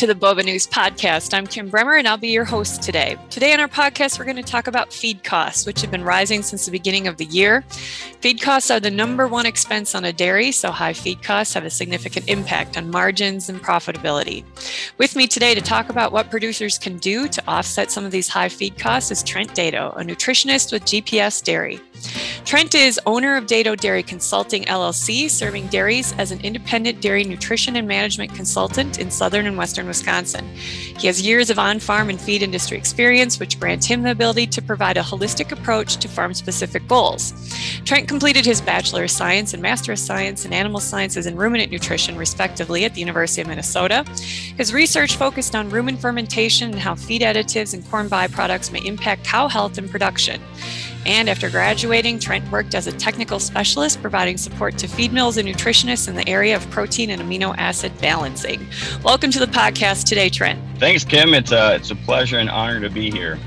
To the Bova News Podcast. I'm Kim Bremer and I'll be your host today. Today on our podcast, we're going to talk about feed costs, which have been rising since the beginning of the year. Feed costs are the number one expense on a dairy, so high feed costs have a significant impact on margins and profitability. With me today to talk about what producers can do to offset some of these high feed costs is Trent Dato, a nutritionist with GPS Dairy. Trent is owner of Dato Dairy Consulting LLC, serving dairies as an independent dairy nutrition and management consultant in southern and western Wisconsin. He has years of on farm and feed industry experience, which grants him the ability to provide a holistic approach to farm specific goals. Trent completed his Bachelor of Science and Master of Science in Animal Sciences and Ruminant Nutrition, respectively, at the University of Minnesota. His research focused on rumen fermentation and how feed additives and corn byproducts may impact cow health and production. And after graduating, Trent worked as a technical specialist, providing support to feed mills and nutritionists in the area of protein and amino acid balancing. Welcome to the podcast today, Trent. Thanks, Kim. It's a, it's a pleasure and honor to be here.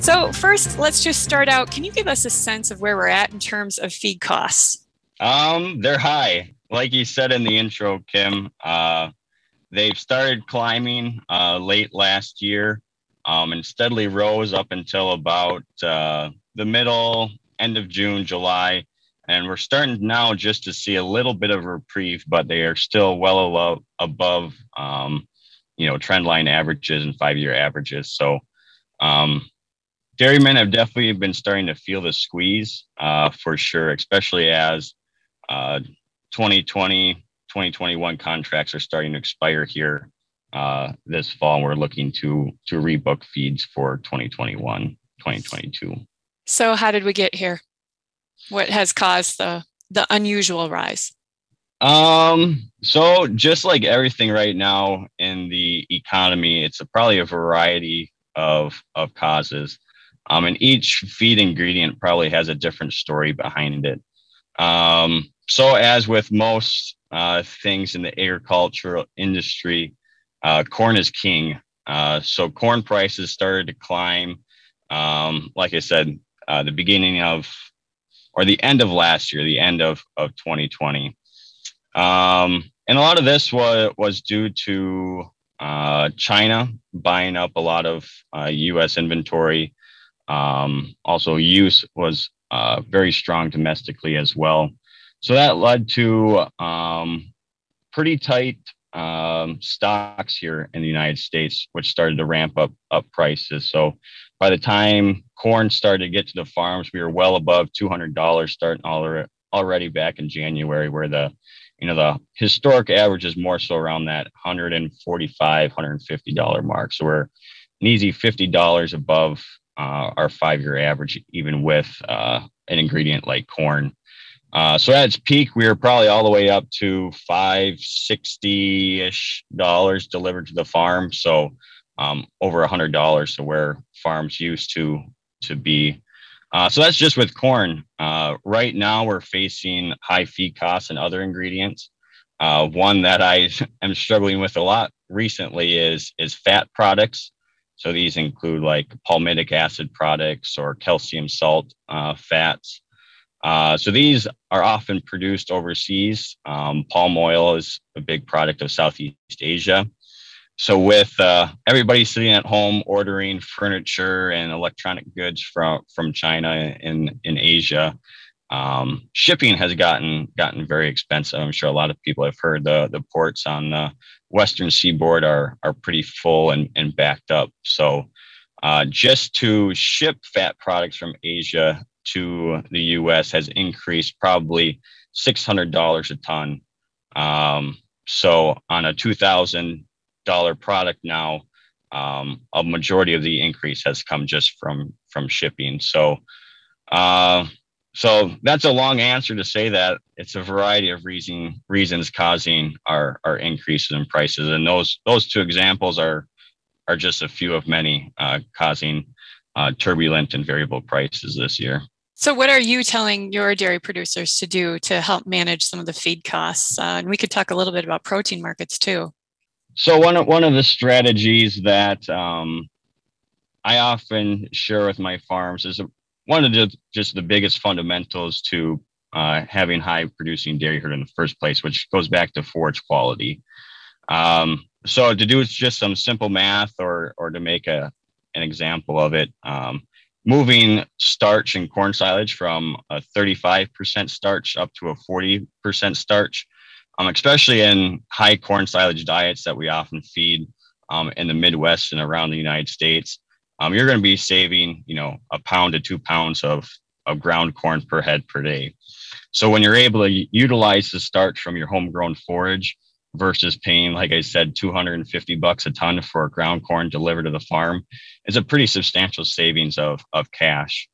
So, first, let's just start out. Can you give us a sense of where we're at in terms of feed costs? Um, they're high. Like you said in the intro, Kim, uh, they've started climbing uh, late last year um, and steadily rose up until about uh, the middle, end of June, July. And we're starting now just to see a little bit of reprieve, but they are still well above, above um, you know, trend line averages and five year averages. So, um, dairymen have definitely been starting to feel the squeeze uh, for sure, especially as uh, 2020, 2021 contracts are starting to expire here uh, this fall. We're looking to to rebook feeds for 2021, 2022. So, how did we get here? What has caused the the unusual rise? Um, so just like everything right now in the economy, it's a, probably a variety of of causes. Um, and each feed ingredient probably has a different story behind it. Um, so as with most uh, things in the agricultural industry, uh, corn is king. Uh, so corn prices started to climb. Um, like I said, uh, the beginning of or the end of last year, the end of of 2020, um, and a lot of this was was due to uh, China buying up a lot of U.S. Uh, inventory. Um, also, use was uh, very strong domestically as well. So that led to um, pretty tight um, stocks here in the United States, which started to ramp up up prices. So by the time corn started to get to the farms, we were well above two hundred dollars starting all already back in January, where the you know the historic average is more so around that 145 150 dollar mark so we're an easy 50 dollars above uh, our five year average even with uh, an ingredient like corn uh, so at its peak, we were probably all the way up to five sixty ish dollars delivered to the farm. So um, over a hundred dollars to where farms used to to be. Uh, so that's just with corn. Uh, right now, we're facing high feed costs and other ingredients. Uh, one that I am struggling with a lot recently is is fat products. So these include like palmitic acid products or calcium salt uh, fats. Uh, so these are often produced overseas. Um, palm oil is a big product of Southeast Asia. So with uh, everybody sitting at home ordering furniture and electronic goods from from China in in Asia, um, shipping has gotten gotten very expensive. I'm sure a lot of people have heard the the ports on the western seaboard are are pretty full and, and backed up. So uh, just to ship fat products from Asia to the US has increased probably $600 a ton. Um, so on a $2,000 product now, um, a majority of the increase has come just from from shipping. So, uh, so that's a long answer to say that it's a variety of reason reasons causing our our increases in prices, and those those two examples are are just a few of many uh, causing uh, turbulent and variable prices this year. So, what are you telling your dairy producers to do to help manage some of the feed costs? Uh, and we could talk a little bit about protein markets too. So, one of one of the strategies that um, I often share with my farms is one of the just the biggest fundamentals to uh, having high producing dairy herd in the first place, which goes back to forage quality. Um, so to do just some simple math or or to make a an example of it, um, moving starch and corn silage from a 35% starch up to a 40% starch, um, especially in high corn silage diets that we often feed um, in the Midwest and around the United States, um, you're going to be saving, you know, a pound to two pounds of, of ground corn per head per day. So when you're able to utilize the starch from your homegrown forage versus paying, like I said, 250 bucks a ton for ground corn delivered to the farm, is a pretty substantial savings of, of cash.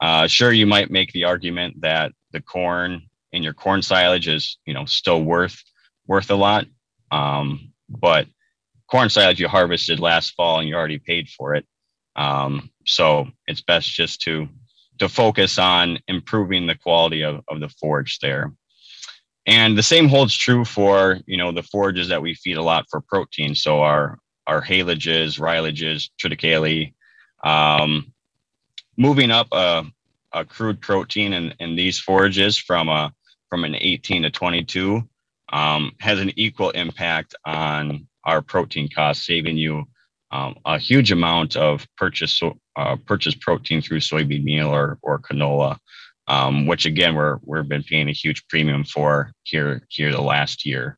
Uh, sure, you might make the argument that the corn in your corn silage is, you know, still worth worth a lot, um, but corn silage you harvested last fall and you already paid for it. Um, so it's best just to to focus on improving the quality of, of the forage there. And the same holds true for you know the forages that we feed a lot for protein. So our our haylage, ryelage, triticale, um, moving up a, a crude protein in, in these forages from a from an 18 to 22 um, has an equal impact on our protein costs, saving you um, a huge amount of purchase uh, purchase protein through soybean meal or or canola, um, which again we're we've been paying a huge premium for here here the last year.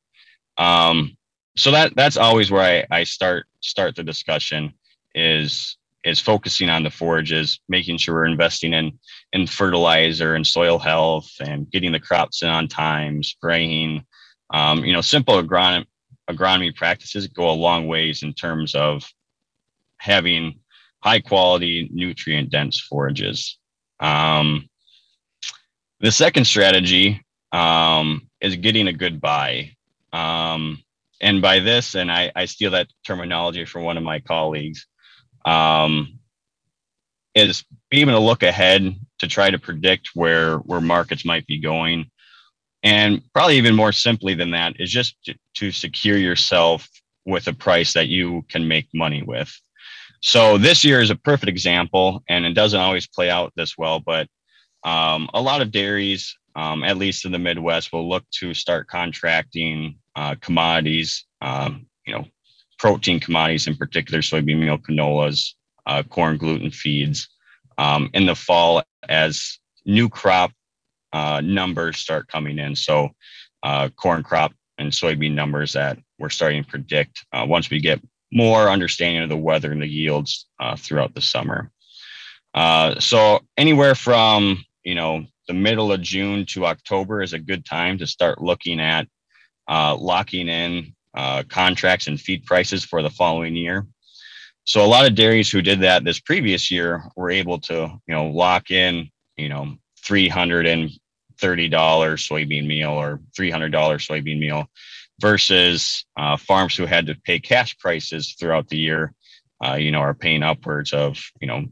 Um, so that that's always where I, I start start the discussion is is focusing on the forages, making sure we're investing in in fertilizer and soil health and getting the crops in on time, spraying. Um, you know, simple agronomy agronomy practices go a long ways in terms of having high quality, nutrient dense forages. Um, the second strategy um, is getting a good buy. Um, and by this, and I, I, steal that terminology from one of my colleagues, um, is being able to look ahead to try to predict where where markets might be going. And probably even more simply than that is just to, to secure yourself with a price that you can make money with. So this year is a perfect example, and it doesn't always play out this well, but um, a lot of dairies, um, at least in the Midwest, will look to start contracting uh, commodities, um, you know, protein commodities in particular, soybean meal, canolas, uh, corn gluten feeds um, in the fall as new crop uh, numbers start coming in. So uh, corn crop and soybean numbers that we're starting to predict uh, once we get more understanding of the weather and the yields uh, throughout the summer. So anywhere from you know the middle of June to October is a good time to start looking at uh, locking in uh, contracts and feed prices for the following year. So a lot of dairies who did that this previous year were able to you know lock in you know three hundred and thirty dollars soybean meal or three hundred dollars soybean meal versus uh, farms who had to pay cash prices throughout the year, uh, you know, are paying upwards of, you know,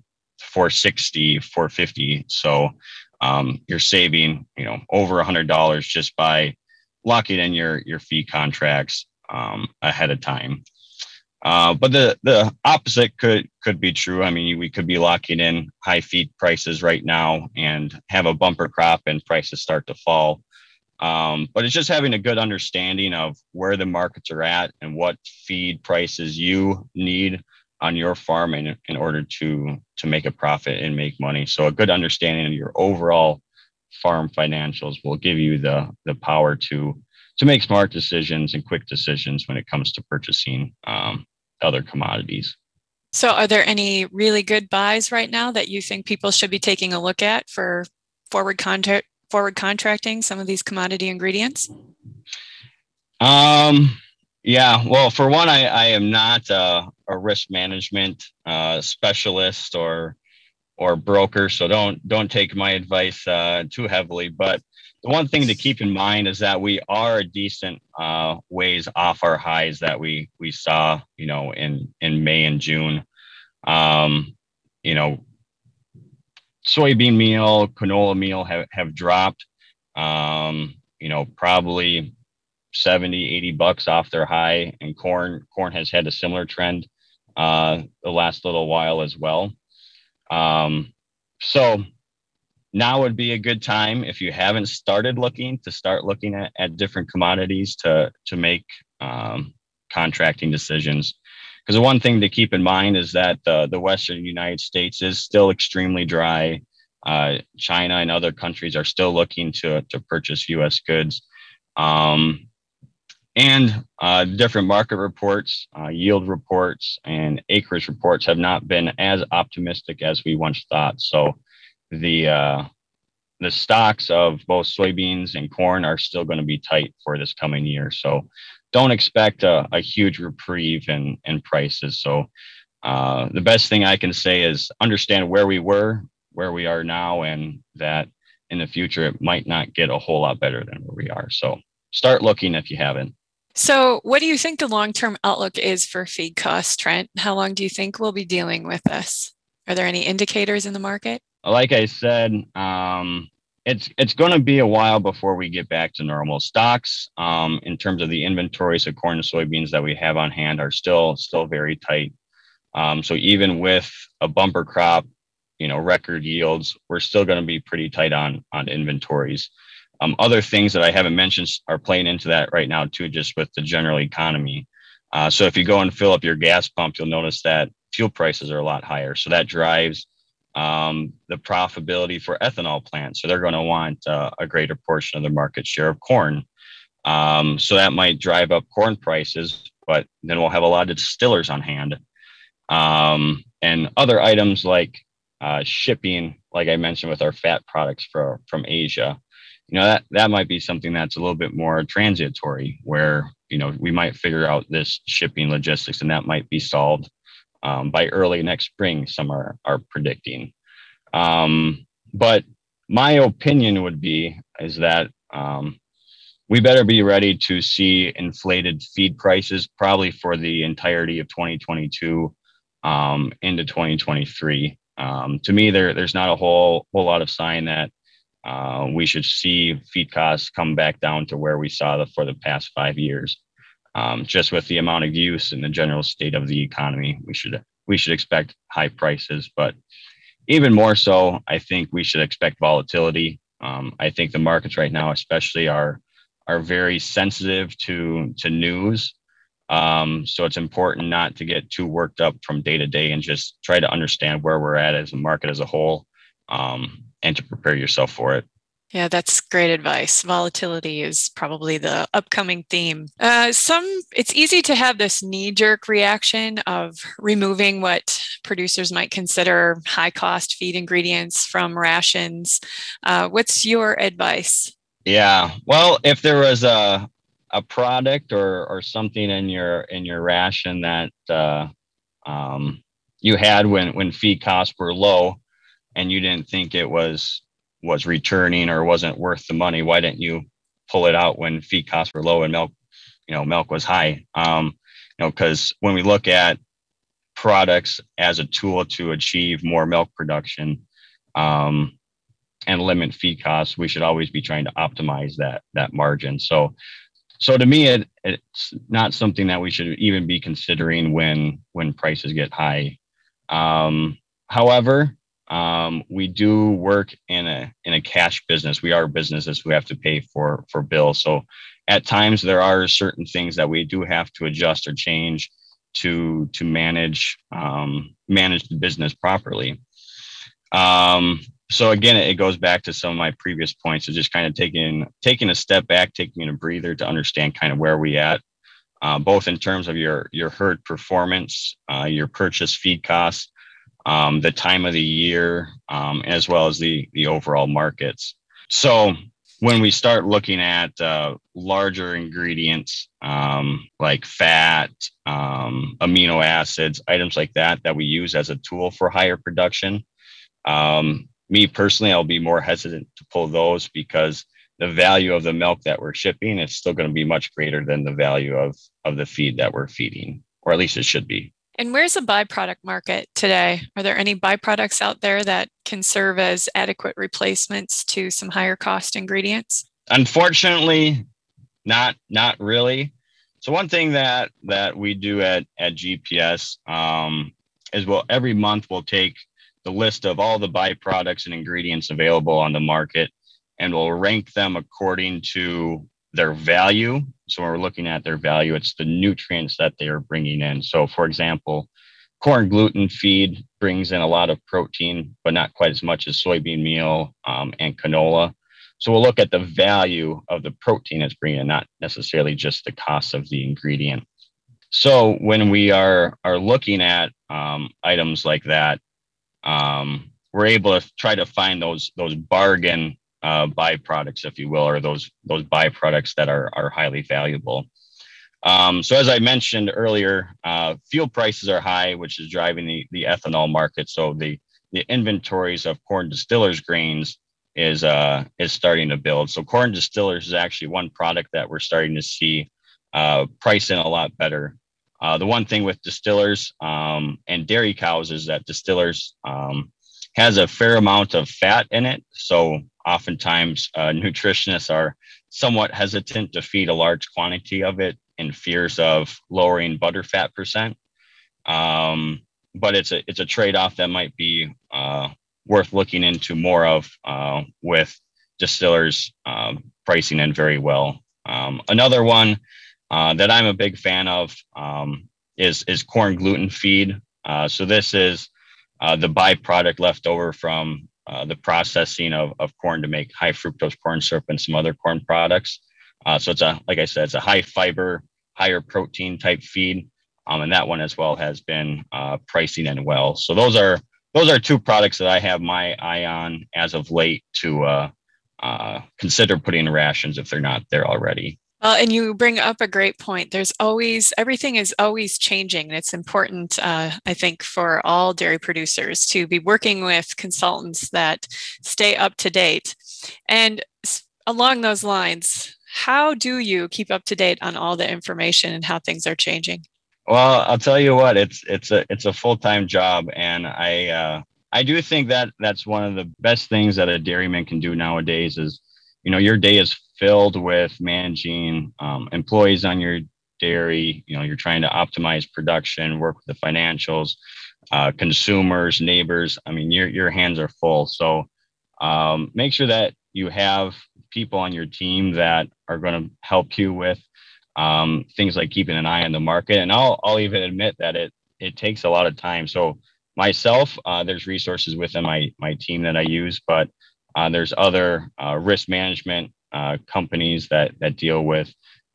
460, 450. So um, you're saving, you know, over a hundred dollars just by locking in your your fee contracts um, ahead of time. Uh, but the the opposite could could be true. I mean, we could be locking in high feed prices right now and have a bumper crop and prices start to fall. Um, but it's just having a good understanding of where the markets are at and what feed prices you need on your farm in, in order to to make a profit and make money. So a good understanding of your overall farm financials will give you the the power to to make smart decisions and quick decisions when it comes to purchasing um, other commodities. So, are there any really good buys right now that you think people should be taking a look at for forward contract forward contracting some of these commodity ingredients? Um, yeah, well, for one, I, I am not a, a risk management uh, specialist or or broker, so don't don't take my advice uh, too heavily. But the one thing to keep in mind is that we are a decent uh, ways off our highs that we we saw, you know, in in May and June. Um, you know, soybean meal, canola meal have, have dropped, um, you know, probably 70, 80 bucks off their high. And corn, corn has had a similar trend uh, the last little while as well. Um, so now would be a good time if you haven't started looking to start looking at, at different commodities to, to make, um, contracting decisions. Because the one thing to keep in mind is that the, the Western United States is still extremely dry. Uh, China and other countries are still looking to, to purchase US goods. Um, and uh, different market reports, uh, yield reports, and acreage reports have not been as optimistic as we once thought. So the uh, the stocks of both soybeans and corn are still going to be tight for this coming year. So don't expect a, a huge reprieve in, in prices. So uh, the best thing I can say is understand where we were, where we are now, and that in the future it might not get a whole lot better than where we are. So start looking if you haven't. So, what do you think the long term outlook is for feed costs, Trent? How long do you think we'll be dealing with this? Are there any indicators in the market? Like I said, um, it's it's going to be a while before we get back to normal stocks um, in terms of the inventories of corn and soybeans that we have on hand are still still very tight um, so even with a bumper crop you know record yields we're still going to be pretty tight on on inventories um, other things that i haven't mentioned are playing into that right now too just with the general economy uh, so if you go and fill up your gas pump you'll notice that fuel prices are a lot higher so that drives um, the profitability for ethanol plants. So they're going to want uh, a greater portion of the market share of corn. Um, so that might drive up corn prices, but then we'll have a lot of distillers on hand. Um, and other items like uh, shipping, like I mentioned with our fat products for, from Asia, you know, that, that might be something that's a little bit more transitory where, you know, we might figure out this shipping logistics and that might be solved um, by early next spring, some are, are predicting. Um, but my opinion would be is that um, we better be ready to see inflated feed prices probably for the entirety of 2022 um, into 2023. Um, to me, there there's not a whole whole lot of sign that uh, we should see feed costs come back down to where we saw the, for the past five years um, just with the amount of use and the general state of the economy, we should we should expect high prices. But even more so, I think we should expect volatility. Um, I think the markets right now, especially, are are very sensitive to to news. Um, so it's important not to get too worked up from day to day and just try to understand where we're at as a market as a whole um, and to prepare yourself for it. Yeah, that's great advice. Volatility is probably the upcoming theme. Uh, some, it's easy to have this knee jerk reaction of removing what producers might consider high cost feed ingredients from rations. Uh, what's your advice? Yeah, well, if there was a a product or or something in your in your ration that uh, um, you had when when feed costs were low, and you didn't think it was was returning or wasn't worth the money, why didn't you pull it out when feed costs were low and milk, you know, milk was high? Um, you know, because when we look at products as a tool to achieve more milk production um, and limit feed costs, we should always be trying to optimize that that margin. So, so to me, it, it's not something that we should even be considering when when prices get high. Um, however, um, we do work in a in a cash business. We are businesses who have to pay for for bills. So at times there are certain things that we do have to adjust or change to to manage um, manage the business properly. Um, so again, it goes back to some of my previous points of just kind of taking taking a step back, taking a breather to understand kind of where we at, uh, both in terms of your your herd performance, uh, your purchase feed costs, um, the time of the year, um, as well as the the overall markets. So when we start looking at uh, larger ingredients um, like fat, um, amino acids, items like that that we use as a tool for higher production, um, me personally, I'll be more hesitant to pull those because the value of the milk that we're shipping is still going to be much greater than the value of of the feed that we're feeding, or at least it should be. And where's the byproduct market today? Are there any byproducts out there that can serve as adequate replacements to some higher cost ingredients? Unfortunately, not not really. So one thing that that we do at at GPS um, is well every month we'll take the list of all the byproducts and ingredients available on the market, and we'll rank them according to their value. So when we're looking at their value, it's the nutrients that they are bringing in. So for example, corn gluten feed brings in a lot of protein, but not quite as much as soybean meal um, and canola. So we'll look at the value of the protein it's bringing in, not necessarily just the cost of the ingredient. So when we are are looking at um, items like that, um, we're able to try to find those those bargain uh, byproducts, if you will, or those those byproducts that are are highly valuable. Um, so as I mentioned earlier, uh, fuel prices are high, which is driving the the ethanol market. So the the inventories of corn distillers grains is uh, is starting to build. So corn distillers is actually one product that we're starting to see uh, pricing a lot better. Uh, the one thing with distillers um, and dairy cows is that distillers um, has a fair amount of fat in it. So oftentimes uh, nutritionists are somewhat hesitant to feed a large quantity of it in fears of lowering butterfat percent. Um, but it's a it's a trade off that might be uh, worth looking into more of uh, with distillers um, pricing in very well. Um, another one uh, that I'm a big fan of um, is is corn gluten feed. Uh, so this is uh, the byproduct left over from uh, the processing of, of corn to make high fructose corn syrup and some other corn products. Uh, so it's a like I said, it's a high fiber, higher protein type feed, um, and that one as well has been uh, pricing in well. So those are those are two products that I have my eye on as of late to consider putting in rations if they're not there already. Well, and you bring up a great point. There's always, everything is always changing. And it's important, uh, I think, for all dairy producers to be working with consultants that stay up to date. And along those lines, how do you keep up to date on all the information and how things are changing? Well, I'll tell you what, it's it's a it's a full-time job and I uh I do think that that's one of the best things that a dairyman can do nowadays is you know your day is filled with managing um, employees on your dairy. You know, you're trying to optimize production, work with the financials, uh, consumers, neighbors. I mean, your your hands are full. So um, make sure that you have people on your team that are going to help you with um, things like keeping an eye on the market. And I'll I'll even admit that it it takes a lot of time. So myself, uh, there's resources within my my team that I use, but there's other uh, risk management uh, companies that that deal with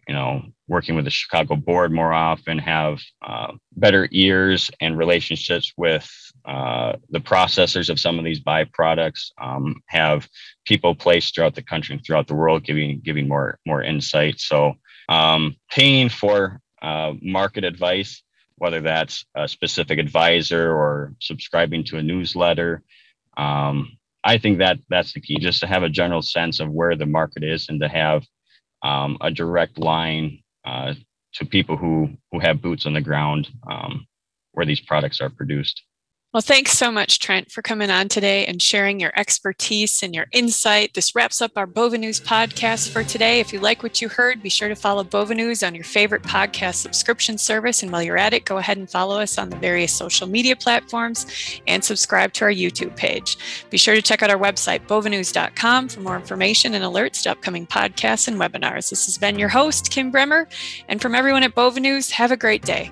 you know working with the chicago board more often have uh, better ears and relationships with uh, the processors of some of these byproducts. Um, have people placed throughout the country and throughout the world giving giving more more insight. So um, paying for uh, market advice whether that's a specific advisor or subscribing to a newsletter um, I think that that's the key, just to have a general sense of where the market is and to have um, a direct line uh, to people who who have boots on the ground um, where these products are produced. Well, thanks so much, Trent, for coming on today and sharing your expertise and your insight. This wraps up our Bova News podcast for today. If you like what you heard, be sure to follow Bova News on your favorite podcast subscription service. And while you're at it, go ahead and follow us on the various social media platforms and subscribe to our YouTube page. Be sure to check out our website, bovanews.com, for more information and alerts to upcoming podcasts and webinars. This has been your host, Kim Bremer. And from everyone at Bova News, have a great day.